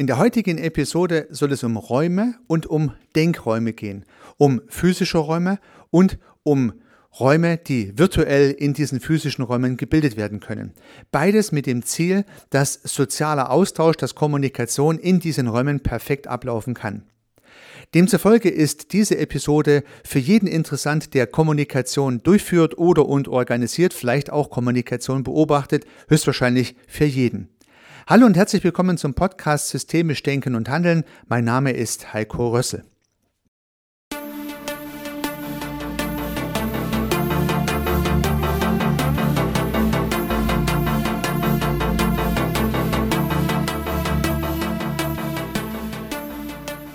In der heutigen Episode soll es um Räume und um Denkräume gehen, um physische Räume und um Räume, die virtuell in diesen physischen Räumen gebildet werden können. Beides mit dem Ziel, dass sozialer Austausch, dass Kommunikation in diesen Räumen perfekt ablaufen kann. Demzufolge ist diese Episode für jeden interessant, der Kommunikation durchführt oder und organisiert, vielleicht auch Kommunikation beobachtet, höchstwahrscheinlich für jeden. Hallo und herzlich willkommen zum Podcast Systemisch Denken und Handeln. Mein Name ist Heiko Rössel.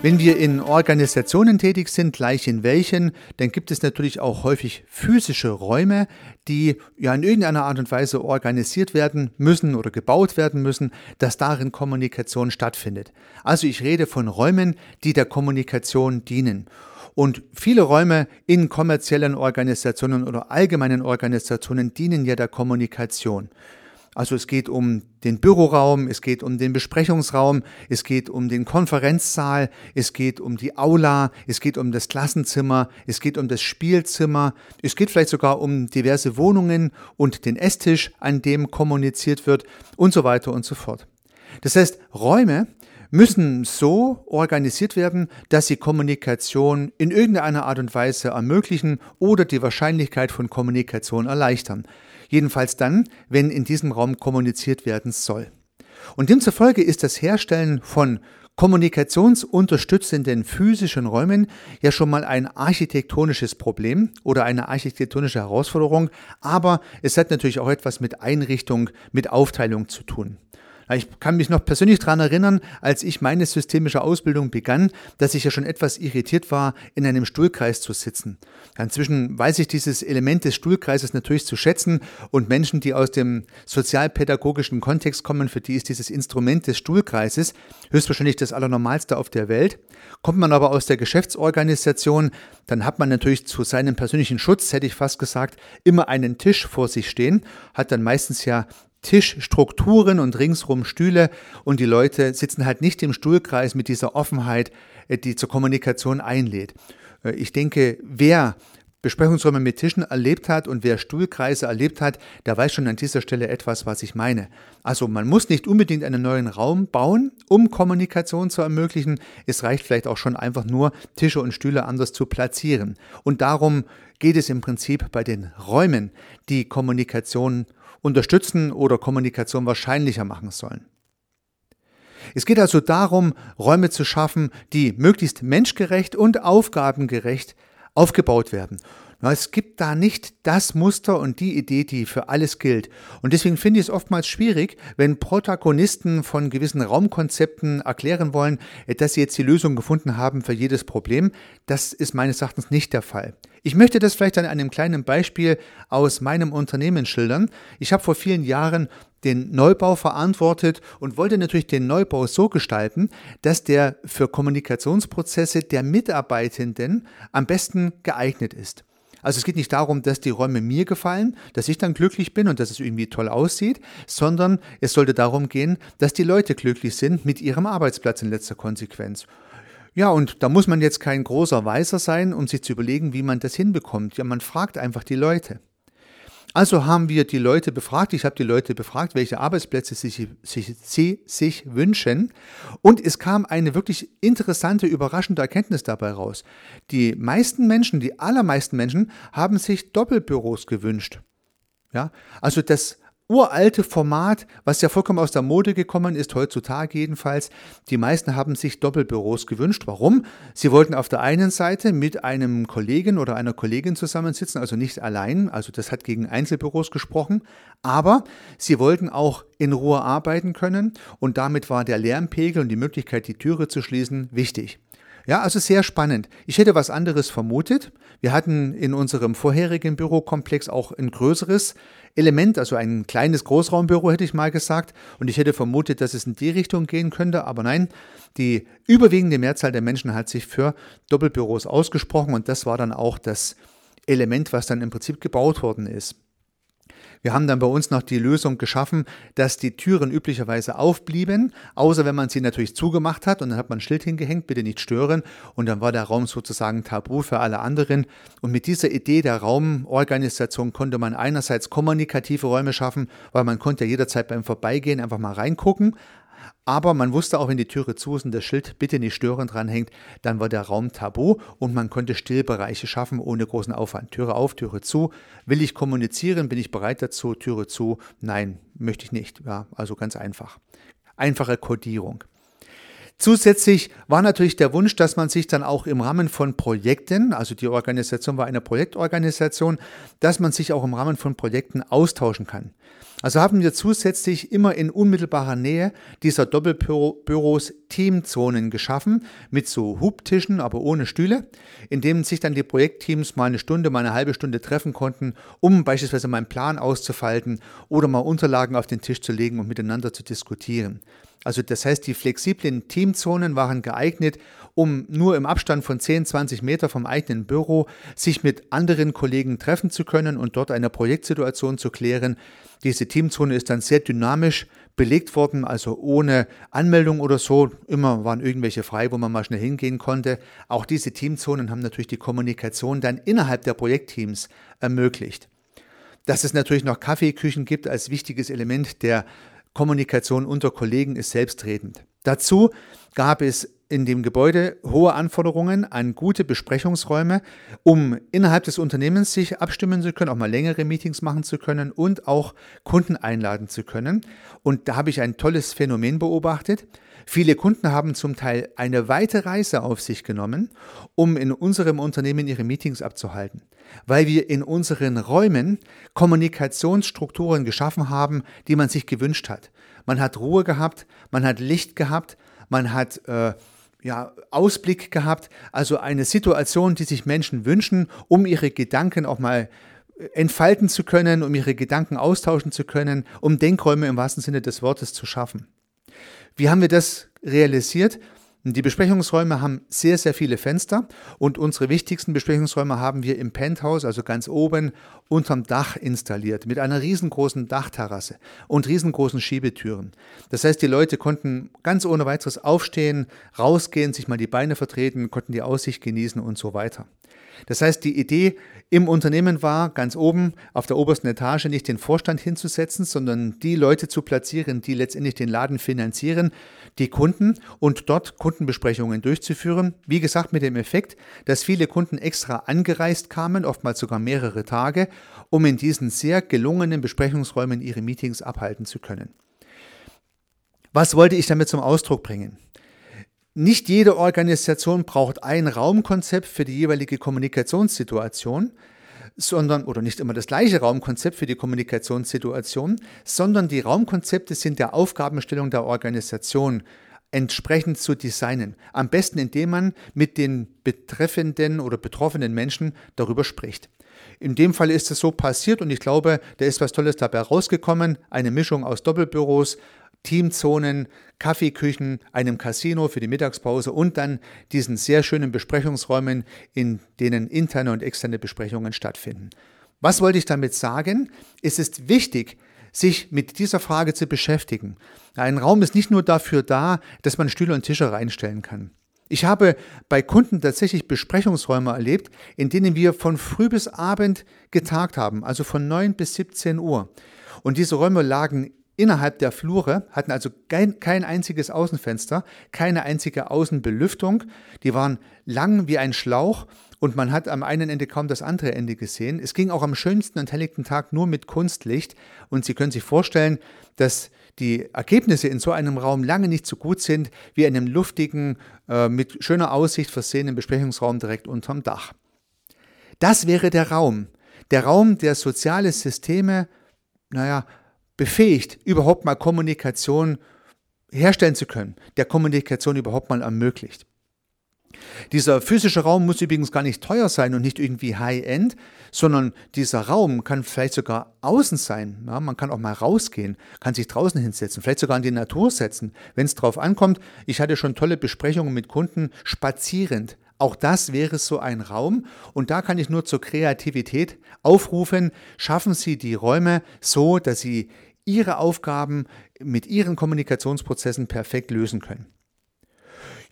Wenn wir in Organisationen tätig sind, gleich in welchen, dann gibt es natürlich auch häufig physische Räume, die ja in irgendeiner Art und Weise organisiert werden müssen oder gebaut werden müssen, dass darin Kommunikation stattfindet. Also ich rede von Räumen, die der Kommunikation dienen. Und viele Räume in kommerziellen Organisationen oder allgemeinen Organisationen dienen ja der Kommunikation. Also es geht um den Büroraum, es geht um den Besprechungsraum, es geht um den Konferenzsaal, es geht um die Aula, es geht um das Klassenzimmer, es geht um das Spielzimmer, es geht vielleicht sogar um diverse Wohnungen und den Esstisch, an dem kommuniziert wird und so weiter und so fort. Das heißt, Räume müssen so organisiert werden, dass sie Kommunikation in irgendeiner Art und Weise ermöglichen oder die Wahrscheinlichkeit von Kommunikation erleichtern. Jedenfalls dann, wenn in diesem Raum kommuniziert werden soll. Und demzufolge ist das Herstellen von kommunikationsunterstützenden physischen Räumen ja schon mal ein architektonisches Problem oder eine architektonische Herausforderung, aber es hat natürlich auch etwas mit Einrichtung, mit Aufteilung zu tun. Ich kann mich noch persönlich daran erinnern, als ich meine systemische Ausbildung begann, dass ich ja schon etwas irritiert war, in einem Stuhlkreis zu sitzen. Inzwischen weiß ich dieses Element des Stuhlkreises natürlich zu schätzen und Menschen, die aus dem sozialpädagogischen Kontext kommen, für die ist dieses Instrument des Stuhlkreises höchstwahrscheinlich das Allernormalste auf der Welt. Kommt man aber aus der Geschäftsorganisation, dann hat man natürlich zu seinem persönlichen Schutz, hätte ich fast gesagt, immer einen Tisch vor sich stehen, hat dann meistens ja Tischstrukturen und ringsrum Stühle und die Leute sitzen halt nicht im Stuhlkreis mit dieser Offenheit, äh, die zur Kommunikation einlädt. Äh, ich denke, wer Besprechungsräume mit Tischen erlebt hat und wer Stuhlkreise erlebt hat, der weiß schon an dieser Stelle etwas, was ich meine. Also man muss nicht unbedingt einen neuen Raum bauen, um Kommunikation zu ermöglichen. Es reicht vielleicht auch schon einfach nur, Tische und Stühle anders zu platzieren. Und darum geht es im Prinzip bei den Räumen, die Kommunikation unterstützen oder Kommunikation wahrscheinlicher machen sollen. Es geht also darum, Räume zu schaffen, die möglichst menschgerecht und aufgabengerecht aufgebaut werden. Es gibt da nicht das Muster und die Idee, die für alles gilt. Und deswegen finde ich es oftmals schwierig, wenn Protagonisten von gewissen Raumkonzepten erklären wollen, dass sie jetzt die Lösung gefunden haben für jedes Problem. Das ist meines Erachtens nicht der Fall. Ich möchte das vielleicht an einem kleinen Beispiel aus meinem Unternehmen schildern. Ich habe vor vielen Jahren den Neubau verantwortet und wollte natürlich den Neubau so gestalten, dass der für Kommunikationsprozesse der Mitarbeitenden am besten geeignet ist. Also es geht nicht darum, dass die Räume mir gefallen, dass ich dann glücklich bin und dass es irgendwie toll aussieht, sondern es sollte darum gehen, dass die Leute glücklich sind mit ihrem Arbeitsplatz in letzter Konsequenz. Ja, und da muss man jetzt kein großer Weißer sein, um sich zu überlegen, wie man das hinbekommt. Ja, man fragt einfach die Leute. Also haben wir die Leute befragt, ich habe die Leute befragt, welche Arbeitsplätze sie sich, sie sich wünschen. Und es kam eine wirklich interessante, überraschende Erkenntnis dabei raus. Die meisten Menschen, die allermeisten Menschen haben sich Doppelbüros gewünscht. Ja, also das uralte Format, was ja vollkommen aus der Mode gekommen ist, heutzutage jedenfalls. Die meisten haben sich Doppelbüros gewünscht. Warum? Sie wollten auf der einen Seite mit einem Kollegen oder einer Kollegin zusammensitzen, also nicht allein, also das hat gegen Einzelbüros gesprochen, aber sie wollten auch in Ruhe arbeiten können und damit war der Lärmpegel und die Möglichkeit, die Türe zu schließen, wichtig. Ja, also sehr spannend. Ich hätte was anderes vermutet. Wir hatten in unserem vorherigen Bürokomplex auch ein größeres Element, also ein kleines Großraumbüro hätte ich mal gesagt. Und ich hätte vermutet, dass es in die Richtung gehen könnte. Aber nein, die überwiegende Mehrzahl der Menschen hat sich für Doppelbüros ausgesprochen. Und das war dann auch das Element, was dann im Prinzip gebaut worden ist. Wir haben dann bei uns noch die Lösung geschaffen, dass die Türen üblicherweise aufblieben, außer wenn man sie natürlich zugemacht hat und dann hat man ein Schild hingehängt, bitte nicht stören und dann war der Raum sozusagen tabu für alle anderen. Und mit dieser Idee der Raumorganisation konnte man einerseits kommunikative Räume schaffen, weil man konnte ja jederzeit beim Vorbeigehen einfach mal reingucken, aber man wusste auch, wenn die Türe zu ist und das Schild bitte nicht stören dranhängt, dann war der Raum tabu und man konnte Stillbereiche schaffen ohne großen Aufwand. Türe auf, Türe zu. Will ich kommunizieren? Bin ich bereit dazu? Türe zu? Nein, möchte ich nicht. Ja, also ganz einfach. Einfache Kodierung. Zusätzlich war natürlich der Wunsch, dass man sich dann auch im Rahmen von Projekten, also die Organisation war eine Projektorganisation, dass man sich auch im Rahmen von Projekten austauschen kann. Also haben wir zusätzlich immer in unmittelbarer Nähe dieser Doppelbüros Teamzonen geschaffen mit so Hubtischen, aber ohne Stühle, in denen sich dann die Projektteams mal eine Stunde, mal eine halbe Stunde treffen konnten, um beispielsweise mal einen Plan auszufalten oder mal Unterlagen auf den Tisch zu legen und miteinander zu diskutieren. Also das heißt, die flexiblen Teamzonen waren geeignet, um nur im Abstand von 10, 20 Meter vom eigenen Büro sich mit anderen Kollegen treffen zu können und dort eine Projektsituation zu klären. Diese Teamzone ist dann sehr dynamisch belegt worden, also ohne Anmeldung oder so. Immer waren irgendwelche frei, wo man mal schnell hingehen konnte. Auch diese Teamzonen haben natürlich die Kommunikation dann innerhalb der Projektteams ermöglicht. Dass es natürlich noch Kaffeeküchen gibt als wichtiges Element der Kommunikation unter Kollegen ist selbstredend. Dazu gab es in dem Gebäude hohe Anforderungen an gute Besprechungsräume, um innerhalb des Unternehmens sich abstimmen zu können, auch mal längere Meetings machen zu können und auch Kunden einladen zu können. Und da habe ich ein tolles Phänomen beobachtet. Viele Kunden haben zum Teil eine weite Reise auf sich genommen, um in unserem Unternehmen ihre Meetings abzuhalten, weil wir in unseren Räumen Kommunikationsstrukturen geschaffen haben, die man sich gewünscht hat. Man hat Ruhe gehabt, man hat Licht gehabt, man hat äh, ja, Ausblick gehabt, also eine Situation, die sich Menschen wünschen, um ihre Gedanken auch mal äh, entfalten zu können, um ihre Gedanken austauschen zu können, um Denkräume im wahrsten Sinne des Wortes zu schaffen. Wie haben wir das realisiert? Die Besprechungsräume haben sehr, sehr viele Fenster und unsere wichtigsten Besprechungsräume haben wir im Penthouse, also ganz oben unterm Dach installiert, mit einer riesengroßen Dachterrasse und riesengroßen Schiebetüren. Das heißt, die Leute konnten ganz ohne weiteres aufstehen, rausgehen, sich mal die Beine vertreten, konnten die Aussicht genießen und so weiter. Das heißt, die Idee im Unternehmen war, ganz oben auf der obersten Etage nicht den Vorstand hinzusetzen, sondern die Leute zu platzieren, die letztendlich den Laden finanzieren, die Kunden und dort Kundenbesprechungen durchzuführen. Wie gesagt, mit dem Effekt, dass viele Kunden extra angereist kamen, oftmals sogar mehrere Tage, um in diesen sehr gelungenen Besprechungsräumen ihre Meetings abhalten zu können. Was wollte ich damit zum Ausdruck bringen? Nicht jede Organisation braucht ein Raumkonzept für die jeweilige Kommunikationssituation, sondern, oder nicht immer das gleiche Raumkonzept für die Kommunikationssituation, sondern die Raumkonzepte sind der Aufgabenstellung der Organisation entsprechend zu designen. Am besten, indem man mit den betreffenden oder betroffenen Menschen darüber spricht. In dem Fall ist es so passiert und ich glaube, da ist was Tolles dabei rausgekommen. Eine Mischung aus Doppelbüros, Teamzonen, Kaffeeküchen, einem Casino für die Mittagspause und dann diesen sehr schönen Besprechungsräumen, in denen interne und externe Besprechungen stattfinden. Was wollte ich damit sagen? Es ist wichtig, sich mit dieser Frage zu beschäftigen. Ein Raum ist nicht nur dafür da, dass man Stühle und Tische reinstellen kann. Ich habe bei Kunden tatsächlich Besprechungsräume erlebt, in denen wir von früh bis Abend getagt haben, also von 9 bis 17 Uhr. Und diese Räume lagen innerhalb der Flure, hatten also kein, kein einziges Außenfenster, keine einzige Außenbelüftung. Die waren lang wie ein Schlauch und man hat am einen Ende kaum das andere Ende gesehen. Es ging auch am schönsten und helllichten Tag nur mit Kunstlicht und Sie können sich vorstellen, dass die Ergebnisse in so einem Raum lange nicht so gut sind wie in einem luftigen, äh, mit schöner Aussicht versehenen Besprechungsraum direkt unterm Dach. Das wäre der Raum. Der Raum, der soziale Systeme, naja, befähigt, überhaupt mal Kommunikation herstellen zu können, der Kommunikation überhaupt mal ermöglicht. Dieser physische Raum muss übrigens gar nicht teuer sein und nicht irgendwie High-End, sondern dieser Raum kann vielleicht sogar außen sein. Ja, man kann auch mal rausgehen, kann sich draußen hinsetzen, vielleicht sogar in die Natur setzen, wenn es drauf ankommt. Ich hatte schon tolle Besprechungen mit Kunden spazierend Auch das wäre so ein Raum und da kann ich nur zur Kreativität aufrufen. Schaffen Sie die Räume so, dass Sie Ihre Aufgaben mit Ihren Kommunikationsprozessen perfekt lösen können.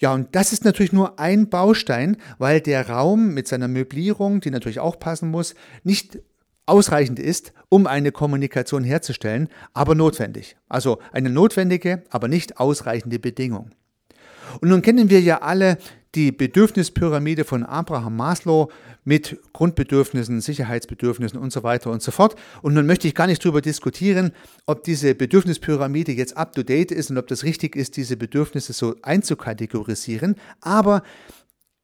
Ja, und das ist natürlich nur ein Baustein, weil der Raum mit seiner Möblierung, die natürlich auch passen muss, nicht ausreichend ist, um eine Kommunikation herzustellen, aber notwendig. Also eine notwendige, aber nicht ausreichende Bedingung. Und nun kennen wir ja alle die Bedürfnispyramide von Abraham Maslow mit Grundbedürfnissen, Sicherheitsbedürfnissen und so weiter und so fort. Und nun möchte ich gar nicht darüber diskutieren, ob diese Bedürfnispyramide jetzt up-to-date ist und ob das richtig ist, diese Bedürfnisse so einzukategorisieren. Aber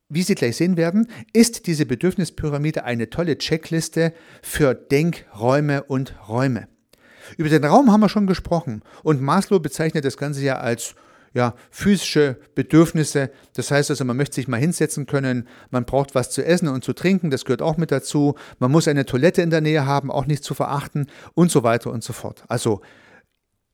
wie Sie gleich sehen werden, ist diese Bedürfnispyramide eine tolle Checkliste für Denkräume und Räume. Über den Raum haben wir schon gesprochen und Maslow bezeichnet das Ganze ja als ja, physische Bedürfnisse. Das heißt also, man möchte sich mal hinsetzen können, man braucht was zu essen und zu trinken, das gehört auch mit dazu. Man muss eine Toilette in der Nähe haben, auch nicht zu verachten und so weiter und so fort. Also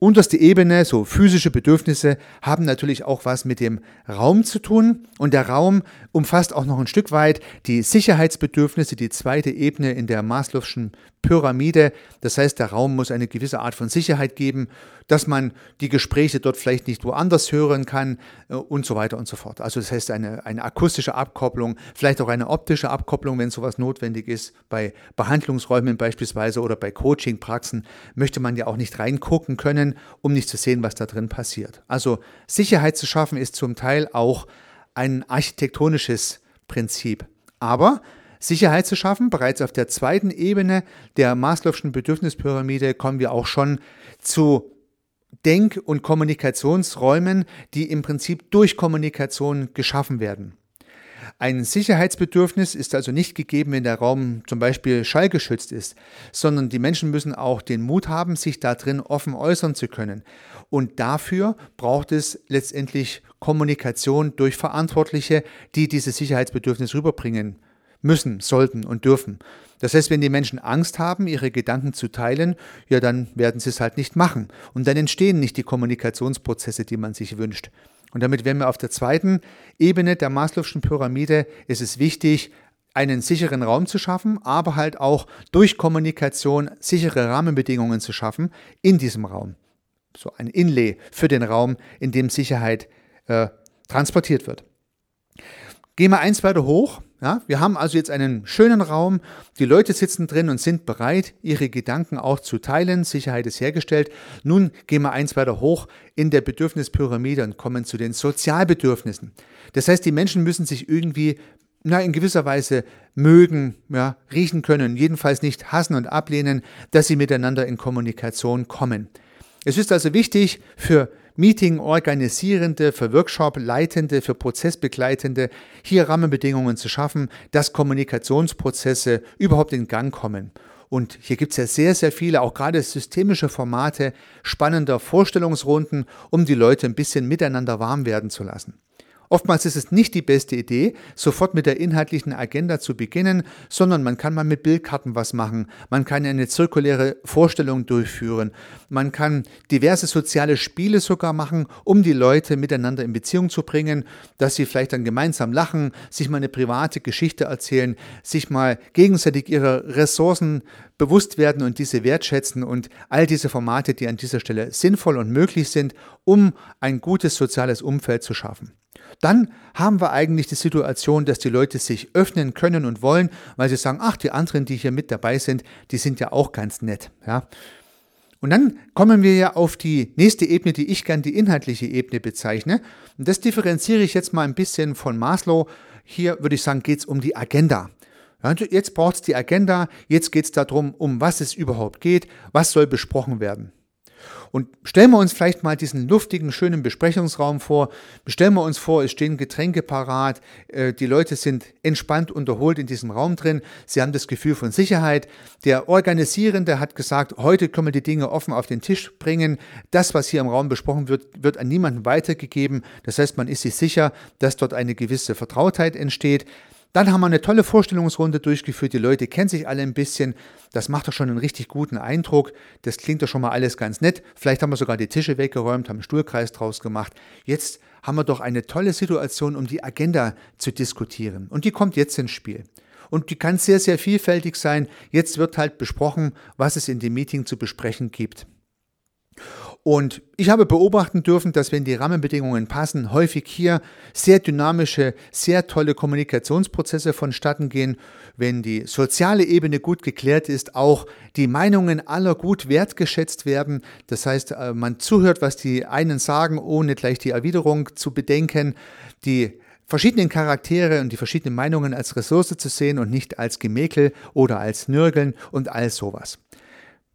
Unterste Ebene, so physische Bedürfnisse, haben natürlich auch was mit dem Raum zu tun. Und der Raum umfasst auch noch ein Stück weit die Sicherheitsbedürfnisse, die zweite Ebene in der Maslow'schen Pyramide. Das heißt, der Raum muss eine gewisse Art von Sicherheit geben, dass man die Gespräche dort vielleicht nicht woanders hören kann äh, und so weiter und so fort. Also das heißt eine, eine akustische Abkopplung, vielleicht auch eine optische Abkopplung, wenn sowas notwendig ist. Bei Behandlungsräumen beispielsweise oder bei Coachingpraxen möchte man ja auch nicht reingucken können, um nicht zu sehen, was da drin passiert. Also Sicherheit zu schaffen ist zum Teil auch ein architektonisches Prinzip. Aber Sicherheit zu schaffen. Bereits auf der zweiten Ebene der Maslow'schen Bedürfnispyramide kommen wir auch schon zu Denk- und Kommunikationsräumen, die im Prinzip durch Kommunikation geschaffen werden. Ein Sicherheitsbedürfnis ist also nicht gegeben, wenn der Raum zum Beispiel schallgeschützt ist, sondern die Menschen müssen auch den Mut haben, sich da drin offen äußern zu können. Und dafür braucht es letztendlich Kommunikation durch Verantwortliche, die dieses Sicherheitsbedürfnis rüberbringen müssen, sollten und dürfen. Das heißt, wenn die Menschen Angst haben, ihre Gedanken zu teilen, ja, dann werden sie es halt nicht machen. Und dann entstehen nicht die Kommunikationsprozesse, die man sich wünscht. Und damit wären wir auf der zweiten Ebene der Maslow'schen Pyramide. Es ist wichtig, einen sicheren Raum zu schaffen, aber halt auch durch Kommunikation sichere Rahmenbedingungen zu schaffen in diesem Raum. So ein Inlay für den Raum, in dem Sicherheit äh, transportiert wird. Gehen wir eins weiter hoch. Ja, wir haben also jetzt einen schönen Raum. Die Leute sitzen drin und sind bereit, ihre Gedanken auch zu teilen. Sicherheit ist hergestellt. Nun gehen wir eins weiter hoch in der Bedürfnispyramide und kommen zu den Sozialbedürfnissen. Das heißt, die Menschen müssen sich irgendwie na, in gewisser Weise mögen, ja, riechen können, jedenfalls nicht hassen und ablehnen, dass sie miteinander in Kommunikation kommen. Es ist also wichtig für Meeting-Organisierende, für Workshop-Leitende, für Prozessbegleitende, hier Rahmenbedingungen zu schaffen, dass Kommunikationsprozesse überhaupt in Gang kommen. Und hier gibt es ja sehr, sehr viele, auch gerade systemische Formate, spannender Vorstellungsrunden, um die Leute ein bisschen miteinander warm werden zu lassen. Oftmals ist es nicht die beste Idee, sofort mit der inhaltlichen Agenda zu beginnen, sondern man kann mal mit Bildkarten was machen, man kann eine zirkuläre Vorstellung durchführen, man kann diverse soziale Spiele sogar machen, um die Leute miteinander in Beziehung zu bringen, dass sie vielleicht dann gemeinsam lachen, sich mal eine private Geschichte erzählen, sich mal gegenseitig ihrer Ressourcen bewusst werden und diese wertschätzen und all diese Formate, die an dieser Stelle sinnvoll und möglich sind, um ein gutes soziales Umfeld zu schaffen dann haben wir eigentlich die Situation, dass die Leute sich öffnen können und wollen, weil sie sagen, ach, die anderen, die hier mit dabei sind, die sind ja auch ganz nett. Ja. Und dann kommen wir ja auf die nächste Ebene, die ich gern die inhaltliche Ebene bezeichne. Und das differenziere ich jetzt mal ein bisschen von Maslow. Hier würde ich sagen, geht es um die Agenda. Jetzt braucht es die Agenda, jetzt geht es darum, um was es überhaupt geht, was soll besprochen werden. Und stellen wir uns vielleicht mal diesen luftigen, schönen Besprechungsraum vor. Stellen wir uns vor, es stehen Getränke parat, äh, die Leute sind entspannt unterholt in diesem Raum drin, sie haben das Gefühl von Sicherheit. Der Organisierende hat gesagt, heute können wir die Dinge offen auf den Tisch bringen. Das, was hier im Raum besprochen wird, wird an niemanden weitergegeben. Das heißt, man ist sich sicher, dass dort eine gewisse Vertrautheit entsteht. Dann haben wir eine tolle Vorstellungsrunde durchgeführt. Die Leute kennen sich alle ein bisschen. Das macht doch schon einen richtig guten Eindruck. Das klingt doch schon mal alles ganz nett. Vielleicht haben wir sogar die Tische weggeräumt, haben einen Stuhlkreis draus gemacht. Jetzt haben wir doch eine tolle Situation, um die Agenda zu diskutieren. Und die kommt jetzt ins Spiel. Und die kann sehr, sehr vielfältig sein. Jetzt wird halt besprochen, was es in dem Meeting zu besprechen gibt. Und ich habe beobachten dürfen, dass wenn die Rahmenbedingungen passen, häufig hier sehr dynamische, sehr tolle Kommunikationsprozesse vonstatten gehen. Wenn die soziale Ebene gut geklärt ist, auch die Meinungen aller gut wertgeschätzt werden. Das heißt, äh, man zuhört, was die einen sagen, ohne gleich die Erwiderung zu bedenken. Die verschiedenen Charaktere und die verschiedenen Meinungen als Ressource zu sehen und nicht als Gemäkel oder als Nörgeln und all sowas.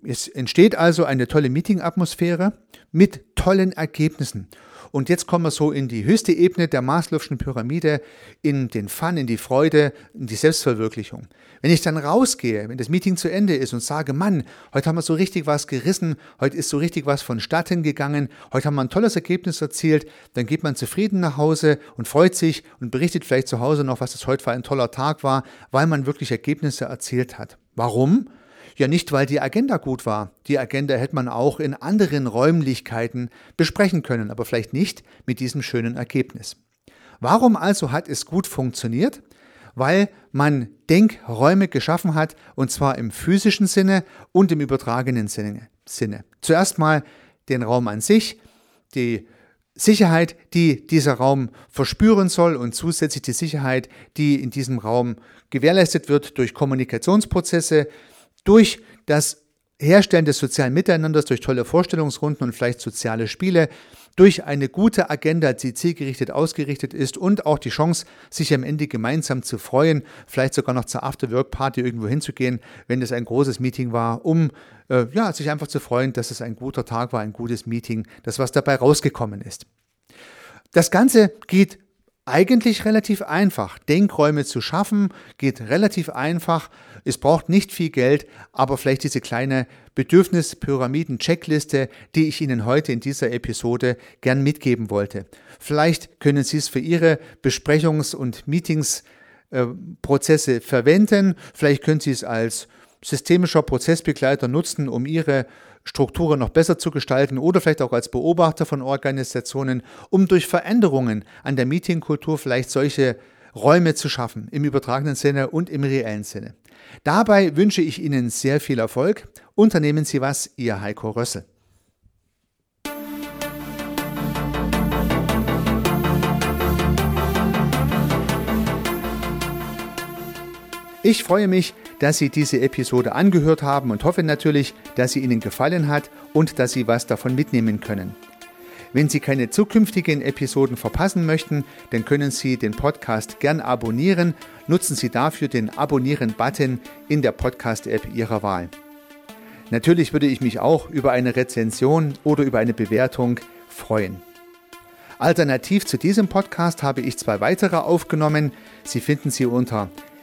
Es entsteht also eine tolle Meeting-Atmosphäre mit tollen Ergebnissen. Und jetzt kommen wir so in die höchste Ebene der Maslow'schen Pyramide, in den Fun, in die Freude, in die Selbstverwirklichung. Wenn ich dann rausgehe, wenn das Meeting zu Ende ist und sage, Mann, heute haben wir so richtig was gerissen, heute ist so richtig was vonstatten gegangen, heute haben wir ein tolles Ergebnis erzielt, dann geht man zufrieden nach Hause und freut sich und berichtet vielleicht zu Hause noch, was es heute für ein toller Tag war, weil man wirklich Ergebnisse erzielt hat. Warum? Ja, nicht, weil die Agenda gut war. Die Agenda hätte man auch in anderen Räumlichkeiten besprechen können, aber vielleicht nicht mit diesem schönen Ergebnis. Warum also hat es gut funktioniert? Weil man Denkräume geschaffen hat, und zwar im physischen Sinne und im übertragenen Sinne. Zuerst mal den Raum an sich, die Sicherheit, die dieser Raum verspüren soll und zusätzlich die Sicherheit, die in diesem Raum gewährleistet wird durch Kommunikationsprozesse, durch das Herstellen des sozialen Miteinanders, durch tolle Vorstellungsrunden und vielleicht soziale Spiele, durch eine gute Agenda, die zielgerichtet ausgerichtet ist und auch die Chance, sich am Ende gemeinsam zu freuen, vielleicht sogar noch zur After-Work-Party irgendwo hinzugehen, wenn es ein großes Meeting war, um äh, ja, sich einfach zu freuen, dass es ein guter Tag war, ein gutes Meeting, das was dabei rausgekommen ist. Das Ganze geht eigentlich relativ einfach. Denkräume zu schaffen geht relativ einfach. Es braucht nicht viel Geld, aber vielleicht diese kleine Bedürfnispyramiden-Checkliste, die ich Ihnen heute in dieser Episode gern mitgeben wollte. Vielleicht können Sie es für Ihre Besprechungs- und Meetingsprozesse verwenden. Vielleicht können Sie es als systemischer Prozessbegleiter nutzen, um Ihre Strukturen noch besser zu gestalten oder vielleicht auch als Beobachter von Organisationen, um durch Veränderungen an der Meetingkultur vielleicht solche Räume zu schaffen, im übertragenen Sinne und im reellen Sinne. Dabei wünsche ich Ihnen sehr viel Erfolg. Unternehmen Sie was, Ihr Heiko Rössel. Ich freue mich, dass Sie diese Episode angehört haben und hoffe natürlich, dass sie Ihnen gefallen hat und dass Sie was davon mitnehmen können. Wenn Sie keine zukünftigen Episoden verpassen möchten, dann können Sie den Podcast gern abonnieren. Nutzen Sie dafür den Abonnieren-Button in der Podcast-App Ihrer Wahl. Natürlich würde ich mich auch über eine Rezension oder über eine Bewertung freuen. Alternativ zu diesem Podcast habe ich zwei weitere aufgenommen. Sie finden sie unter